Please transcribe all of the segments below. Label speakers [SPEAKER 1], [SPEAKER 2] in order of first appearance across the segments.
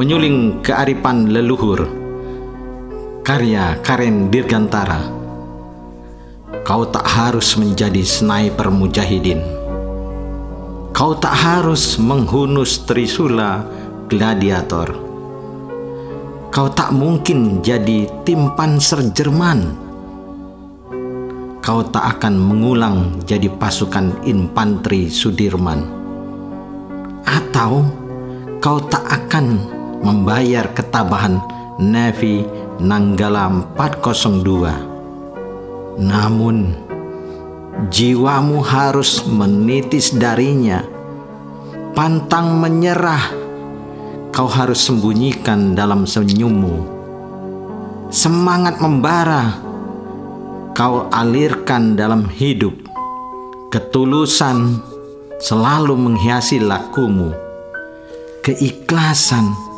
[SPEAKER 1] menyuling kearifan leluhur. Karya Karen Dirgantara. Kau tak harus menjadi sniper mujahidin. Kau tak harus menghunus trisula gladiator. Kau tak mungkin jadi tim panser Jerman. Kau tak akan mengulang jadi pasukan infanteri Sudirman. Atau kau tak akan membayar ketabahan Navy Nanggala 402. Namun, jiwamu harus menitis darinya. Pantang menyerah kau harus sembunyikan dalam senyummu. Semangat membara kau alirkan dalam hidup. Ketulusan selalu menghiasi lakumu. Keikhlasan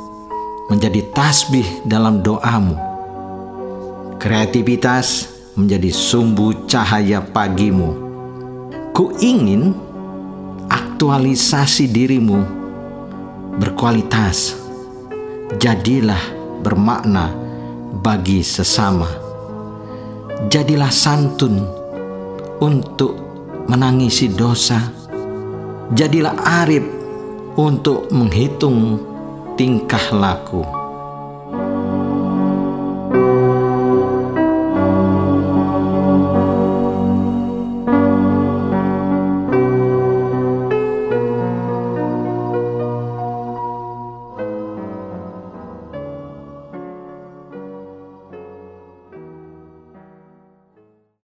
[SPEAKER 1] menjadi tasbih dalam doamu. Kreativitas menjadi sumbu cahaya pagimu. Ku ingin aktualisasi dirimu berkualitas, jadilah bermakna bagi sesama. Jadilah santun untuk menangisi dosa. Jadilah arif untuk menghitung tingkah laku.